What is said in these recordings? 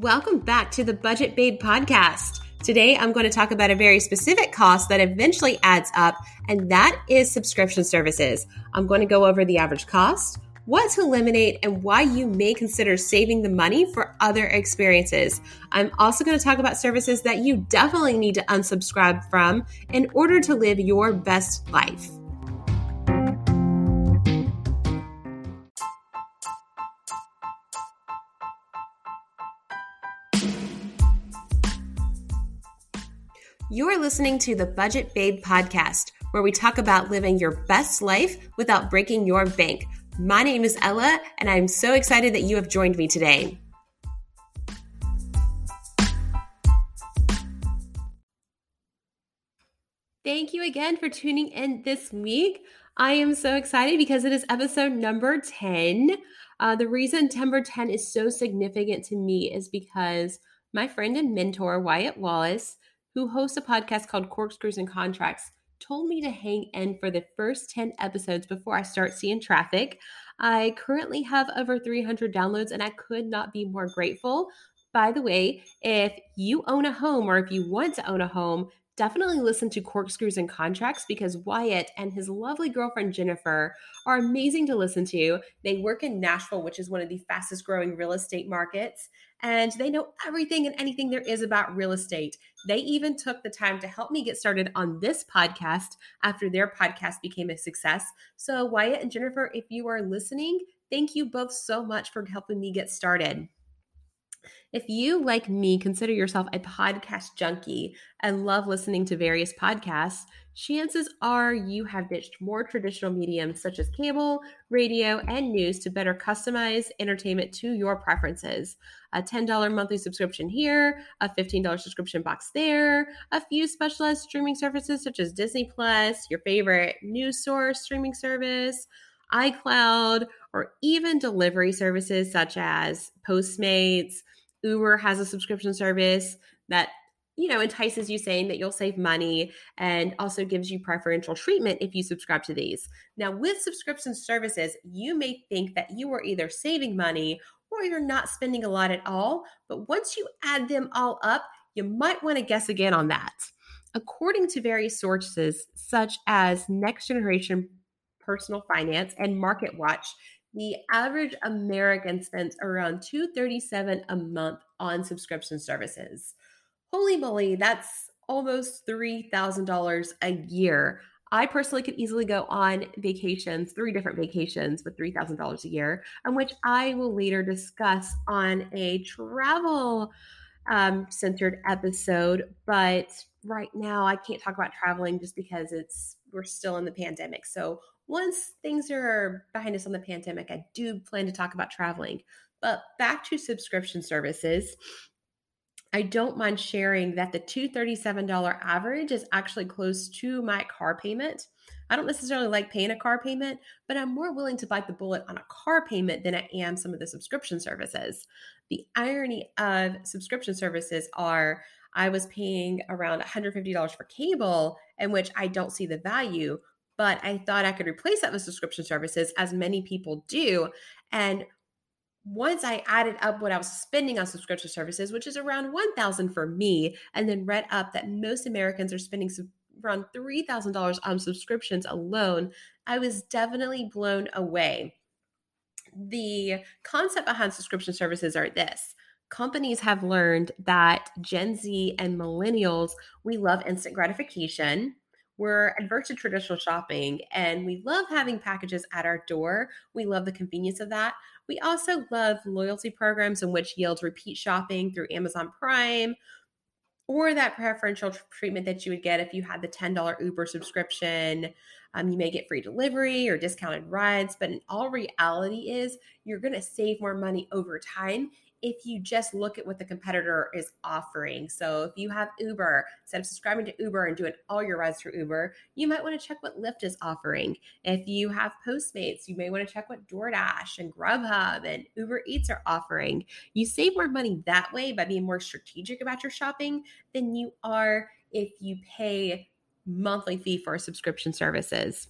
Welcome back to the Budget Babe podcast. Today, I'm going to talk about a very specific cost that eventually adds up, and that is subscription services. I'm going to go over the average cost, what to eliminate, and why you may consider saving the money for other experiences. I'm also going to talk about services that you definitely need to unsubscribe from in order to live your best life. You're listening to the Budget Babe podcast, where we talk about living your best life without breaking your bank. My name is Ella, and I'm so excited that you have joined me today. Thank you again for tuning in this week. I am so excited because it is episode number 10. Uh, the reason number 10 is so significant to me is because my friend and mentor, Wyatt Wallace, who hosts a podcast called Corkscrews and Contracts, told me to hang in for the first 10 episodes before I start seeing traffic. I currently have over 300 downloads and I could not be more grateful. By the way, if you own a home or if you want to own a home, definitely listen to Corkscrews and Contracts because Wyatt and his lovely girlfriend Jennifer are amazing to listen to. They work in Nashville, which is one of the fastest growing real estate markets, and they know everything and anything there is about real estate. They even took the time to help me get started on this podcast after their podcast became a success. So, Wyatt and Jennifer, if you are listening, thank you both so much for helping me get started. If you, like me, consider yourself a podcast junkie and love listening to various podcasts, chances are you have ditched more traditional mediums such as cable, radio, and news to better customize entertainment to your preferences. A $10 monthly subscription here, a $15 subscription box there, a few specialized streaming services such as Disney Plus, your favorite news source streaming service, iCloud, or even delivery services such as Postmates Uber has a subscription service that you know entices you saying that you'll save money and also gives you preferential treatment if you subscribe to these. Now, with subscription services, you may think that you are either saving money or you're not spending a lot at all, but once you add them all up, you might want to guess again on that. According to various sources such as Next Generation Personal Finance and MarketWatch, the average American spends around 237 a month on subscription services. Holy moly, that's almost $3,000 a year. I personally could easily go on vacations, three different vacations with $3,000 a year, and which I will later discuss on a travel um, centered episode. But right now, I can't talk about traveling just because it's we're still in the pandemic. So once things are behind us on the pandemic, I do plan to talk about traveling. But back to subscription services. I don't mind sharing that the $237 average is actually close to my car payment. I don't necessarily like paying a car payment, but I'm more willing to bite the bullet on a car payment than I am some of the subscription services. The irony of subscription services are I was paying around $150 for cable, in which I don't see the value, but I thought I could replace that with subscription services, as many people do. And once I added up what I was spending on subscription services, which is around 1000 for me, and then read up that most Americans are spending around $3,000 on subscriptions alone, I was definitely blown away. The concept behind subscription services are this companies have learned that Gen Z and millennials, we love instant gratification we're adverse to traditional shopping and we love having packages at our door. We love the convenience of that. We also love loyalty programs in which yields repeat shopping through Amazon Prime or that preferential treatment that you would get if you had the $10 Uber subscription. Um, you may get free delivery or discounted rides, but in all reality is you're going to save more money over time if you just look at what the competitor is offering. So if you have Uber, instead of subscribing to Uber and doing all your rides through Uber, you might want to check what Lyft is offering. If you have Postmates, you may want to check what DoorDash and Grubhub and Uber Eats are offering. You save more money that way by being more strategic about your shopping than you are if you pay monthly fee for subscription services.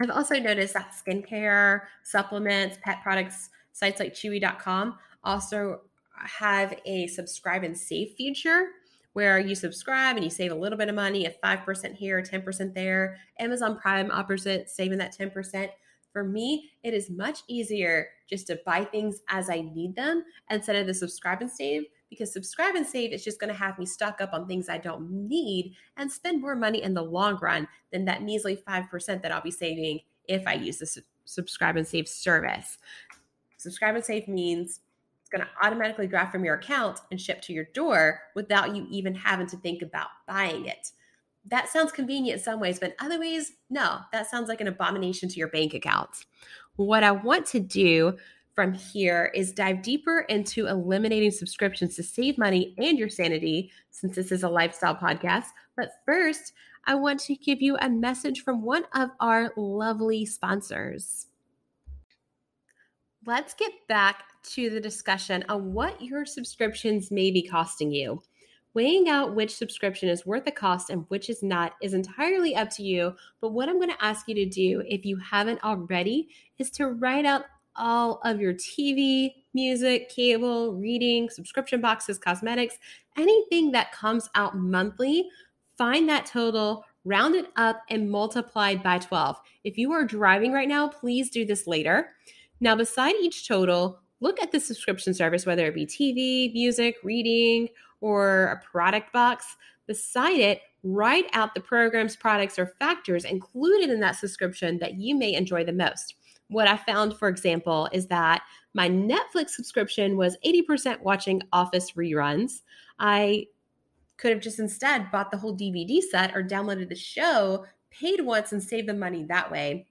I've also noticed that skincare, supplements, pet products, sites like chewy.com also have a subscribe and save feature where you subscribe and you save a little bit of money, a 5% here, 10% there. Amazon Prime offers it, saving that 10%. For me, it is much easier just to buy things as I need them instead of the subscribe and save because subscribe and save is just going to have me stock up on things I don't need and spend more money in the long run than that measly 5% that I'll be saving if I use the su- subscribe and save service. Subscribe and save means going to automatically draft from your account and ship to your door without you even having to think about buying it. That sounds convenient in some ways, but in other ways, no, that sounds like an abomination to your bank account. What I want to do from here is dive deeper into eliminating subscriptions to save money and your sanity, since this is a lifestyle podcast. But first, I want to give you a message from one of our lovely sponsors. Let's get back to the discussion on what your subscriptions may be costing you. Weighing out which subscription is worth the cost and which is not is entirely up to you. But what I'm going to ask you to do, if you haven't already, is to write out all of your TV, music, cable, reading, subscription boxes, cosmetics, anything that comes out monthly, find that total, round it up, and multiply by 12. If you are driving right now, please do this later. Now, beside each total, look at the subscription service, whether it be TV, music, reading, or a product box. Beside it, write out the programs, products, or factors included in that subscription that you may enjoy the most what I found, for example, is that my Netflix subscription was 80% watching Office reruns. I could have just instead bought the whole DVD set or downloaded the show, paid once, and saved the money that way.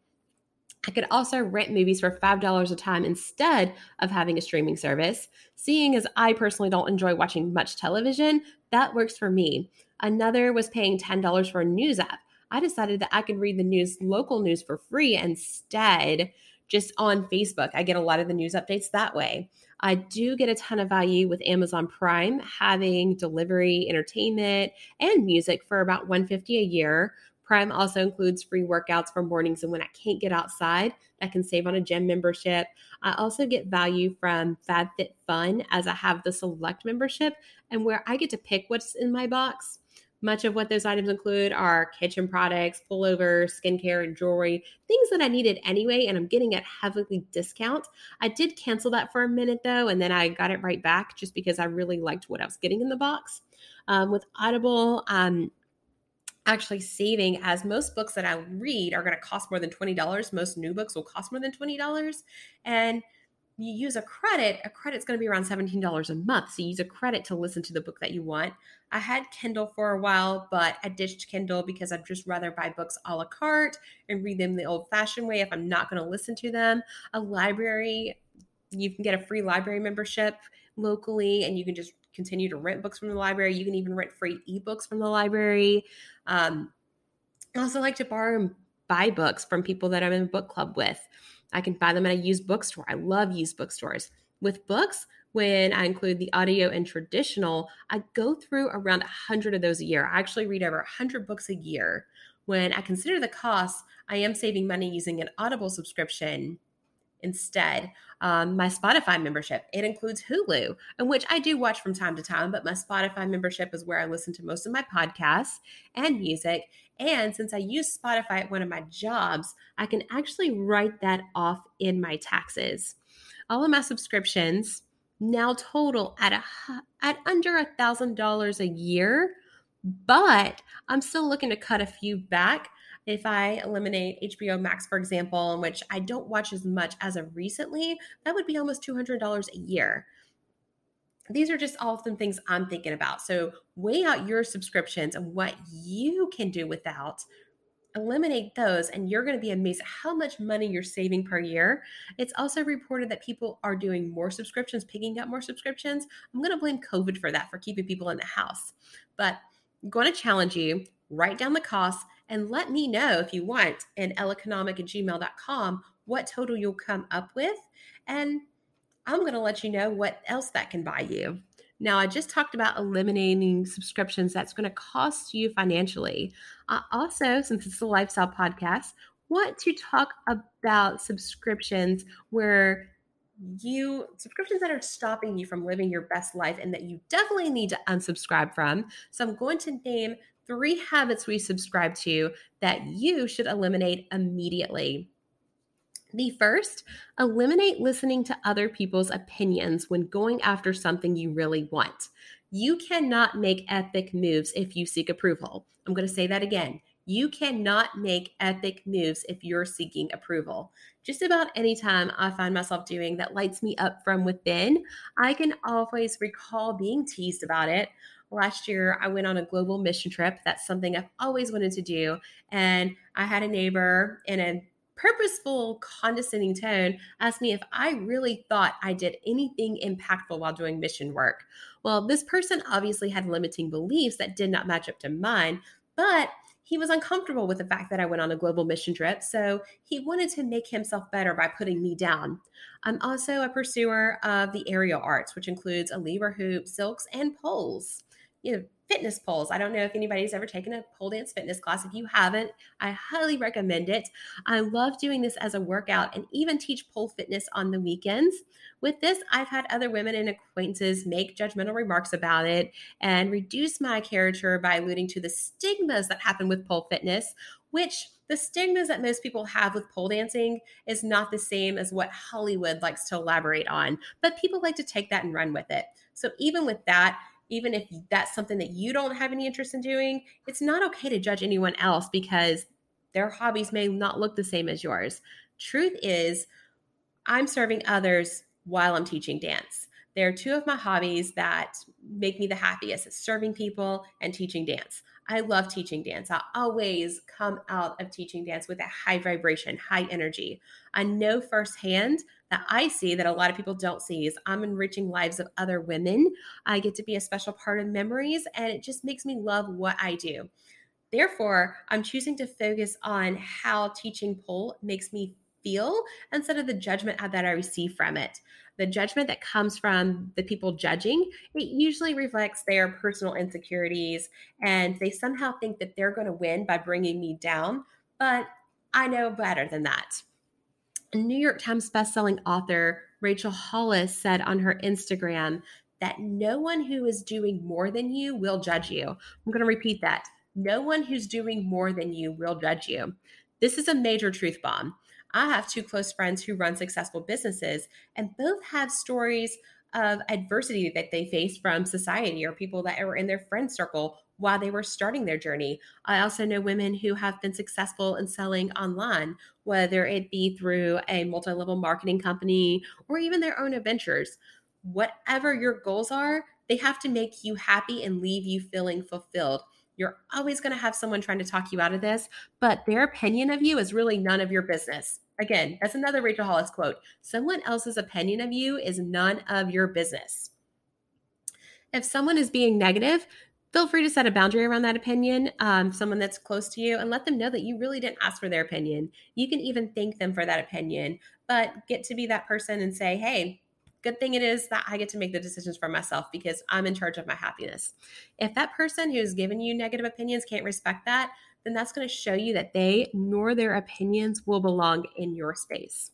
I could also rent movies for $5 a time instead of having a streaming service. Seeing as I personally don't enjoy watching much television, that works for me. Another was paying $10 for a news app. I decided that I could read the news, local news for free instead just on Facebook. I get a lot of the news updates that way. I do get a ton of value with Amazon Prime having delivery, entertainment, and music for about 150 a year. Prime also includes free workouts for mornings and when I can't get outside. I can save on a gym membership. I also get value from FabFitFun as I have the select membership and where I get to pick what's in my box. Much of what those items include are kitchen products, pullovers, skincare, and jewelry, things that I needed anyway, and I'm getting at heavily discount. I did cancel that for a minute though, and then I got it right back just because I really liked what I was getting in the box. Um, with Audible, um, actually saving as most books that I read are going to cost more than $20. Most new books will cost more than $20. And you use a credit, a credit's going to be around $17 a month. So you use a credit to listen to the book that you want. I had Kindle for a while, but I ditched Kindle because I'd just rather buy books a la carte and read them the old fashioned way if I'm not going to listen to them. A library, you can get a free library membership locally and you can just continue to rent books from the library. You can even rent free ebooks from the library. Um, I also like to borrow and buy books from people that I'm in book club with. I can buy them at a used bookstore. I love used bookstores. With books, when I include the audio and traditional, I go through around 100 of those a year. I actually read over 100 books a year. When I consider the costs, I am saving money using an Audible subscription instead. Um, my Spotify membership, it includes Hulu, in which I do watch from time to time, but my Spotify membership is where I listen to most of my podcasts and music. And since I use Spotify at one of my jobs, I can actually write that off in my taxes. All of my subscriptions now total at a at under a thousand dollars a year, but I'm still looking to cut a few back. If I eliminate HBO Max, for example, which I don't watch as much as of recently, that would be almost $200 a year these are just all some things I'm thinking about. So weigh out your subscriptions and what you can do without. Eliminate those, and you're going to be amazed at how much money you're saving per year. It's also reported that people are doing more subscriptions, picking up more subscriptions. I'm going to blame COVID for that, for keeping people in the house. But I'm going to challenge you write down the costs and let me know if you want in ellaconomic at gmail.com what total you'll come up with. And I'm going to let you know what else that can buy you. Now, I just talked about eliminating subscriptions that's going to cost you financially. I also, since it's a lifestyle podcast, want to talk about subscriptions where you subscriptions that are stopping you from living your best life and that you definitely need to unsubscribe from. So I'm going to name three habits we subscribe to that you should eliminate immediately. The first, eliminate listening to other people's opinions when going after something you really want. You cannot make epic moves if you seek approval. I'm going to say that again. You cannot make epic moves if you're seeking approval. Just about any time I find myself doing that lights me up from within, I can always recall being teased about it. Last year, I went on a global mission trip. That's something I've always wanted to do. And I had a neighbor in a purposeful, condescending tone asked me if I really thought I did anything impactful while doing mission work. Well, this person obviously had limiting beliefs that did not match up to mine, but he was uncomfortable with the fact that I went on a global mission trip, so he wanted to make himself better by putting me down. I'm also a pursuer of the aerial arts, which includes a lyra hoop, silks, and poles. You know, fitness poles. I don't know if anybody's ever taken a pole dance fitness class. If you haven't, I highly recommend it. I love doing this as a workout and even teach pole fitness on the weekends. With this, I've had other women and acquaintances make judgmental remarks about it and reduce my character by alluding to the stigmas that happen with pole fitness, which the stigmas that most people have with pole dancing is not the same as what Hollywood likes to elaborate on, but people like to take that and run with it. So, even with that, even if that's something that you don't have any interest in doing, it's not okay to judge anyone else because their hobbies may not look the same as yours. Truth is, I'm serving others while I'm teaching dance. There are two of my hobbies that make me the happiest serving people and teaching dance. I love teaching dance. I always come out of teaching dance with a high vibration, high energy. I know firsthand that I see that a lot of people don't see is I'm enriching lives of other women. I get to be a special part of memories, and it just makes me love what I do. Therefore, I'm choosing to focus on how teaching pole makes me feel instead of the judgment that I receive from it. The judgment that comes from the people judging, it usually reflects their personal insecurities and they somehow think that they're going to win by bringing me down. But I know better than that. New York Times bestselling author Rachel Hollis said on her Instagram that no one who is doing more than you will judge you. I'm going to repeat that. No one who's doing more than you will judge you. This is a major truth bomb. I have two close friends who run successful businesses, and both have stories of adversity that they faced from society or people that were in their friend circle while they were starting their journey. I also know women who have been successful in selling online, whether it be through a multi level marketing company or even their own adventures. Whatever your goals are, they have to make you happy and leave you feeling fulfilled. You're always going to have someone trying to talk you out of this, but their opinion of you is really none of your business. Again, that's another Rachel Hollis quote. Someone else's opinion of you is none of your business. If someone is being negative, feel free to set a boundary around that opinion, um, someone that's close to you, and let them know that you really didn't ask for their opinion. You can even thank them for that opinion, but get to be that person and say, hey, good thing it is that I get to make the decisions for myself because I'm in charge of my happiness. If that person who's given you negative opinions can't respect that, then that's going to show you that they nor their opinions will belong in your space.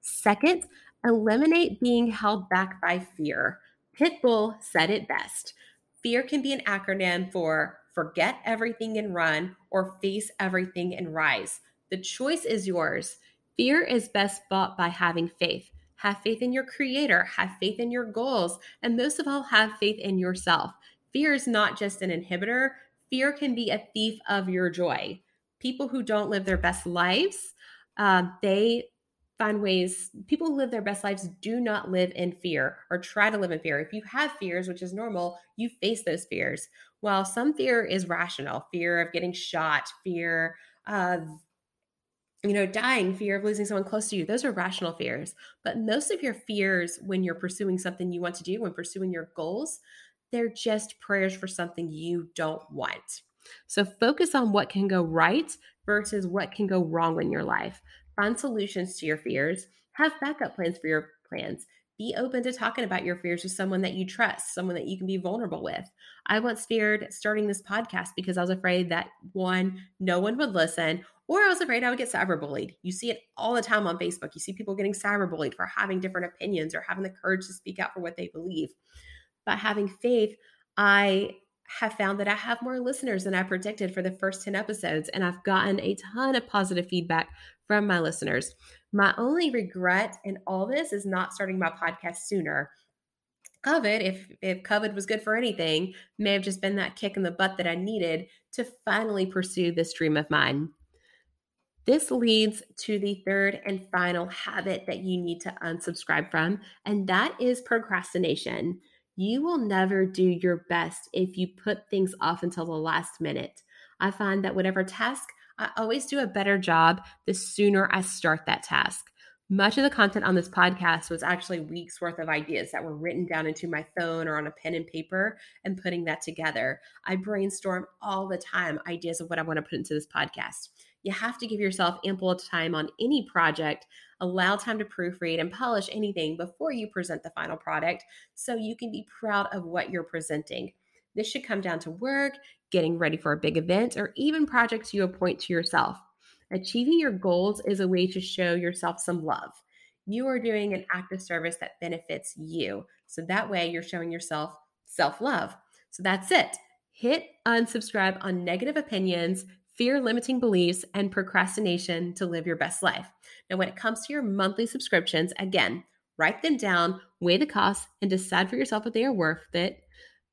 Second, eliminate being held back by fear. Pitbull said it best. Fear can be an acronym for forget everything and run or face everything and rise. The choice is yours. Fear is best fought by having faith. Have faith in your creator, have faith in your goals, and most of all, have faith in yourself. Fear is not just an inhibitor, fear can be a thief of your joy. People who don't live their best lives, uh, they find ways people who live their best lives do not live in fear or try to live in fear. If you have fears which is normal you face those fears. While some fear is rational fear of getting shot fear of you know dying fear of losing someone close to you those are rational fears but most of your fears when you're pursuing something you want to do when pursuing your goals they're just prayers for something you don't want so focus on what can go right versus what can go wrong in your life Find solutions to your fears. Have backup plans for your plans. Be open to talking about your fears with someone that you trust, someone that you can be vulnerable with. I once feared starting this podcast because I was afraid that one, no one would listen, or I was afraid I would get cyberbullied. You see it all the time on Facebook. You see people getting cyberbullied for having different opinions or having the courage to speak out for what they believe. By having faith, I have found that I have more listeners than I predicted for the first 10 episodes, and I've gotten a ton of positive feedback from my listeners. My only regret in all this is not starting my podcast sooner. COVID, if if COVID was good for anything, may have just been that kick in the butt that I needed to finally pursue this dream of mine. This leads to the third and final habit that you need to unsubscribe from, and that is procrastination. You will never do your best if you put things off until the last minute. I find that whatever task, I always do a better job the sooner I start that task. Much of the content on this podcast was actually weeks worth of ideas that were written down into my phone or on a pen and paper and putting that together. I brainstorm all the time ideas of what I want to put into this podcast. You have to give yourself ample time on any project, allow time to proofread and polish anything before you present the final product so you can be proud of what you're presenting. This should come down to work, getting ready for a big event, or even projects you appoint to yourself. Achieving your goals is a way to show yourself some love. You are doing an act of service that benefits you. So that way you're showing yourself self love. So that's it. Hit unsubscribe on negative opinions, fear limiting beliefs, and procrastination to live your best life. Now, when it comes to your monthly subscriptions, again, write them down, weigh the costs, and decide for yourself if they are worth it.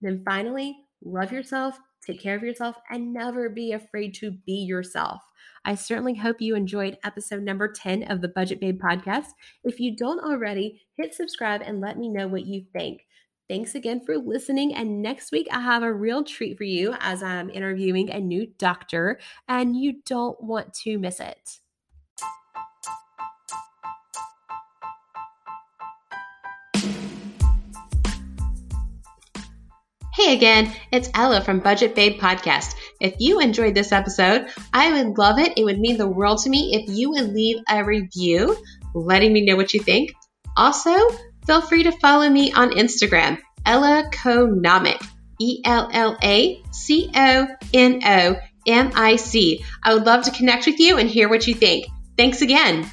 Then finally, love yourself, take care of yourself, and never be afraid to be yourself. I certainly hope you enjoyed episode number 10 of the Budget Babe podcast. If you don't already, hit subscribe and let me know what you think. Thanks again for listening. And next week, I have a real treat for you as I'm interviewing a new doctor, and you don't want to miss it. Hey again, it's Ella from Budget Babe Podcast. If you enjoyed this episode, I would love it. It would mean the world to me if you would leave a review letting me know what you think. Also, feel free to follow me on Instagram, Ella Conomic, E L L A C O N O M I C. I would love to connect with you and hear what you think. Thanks again.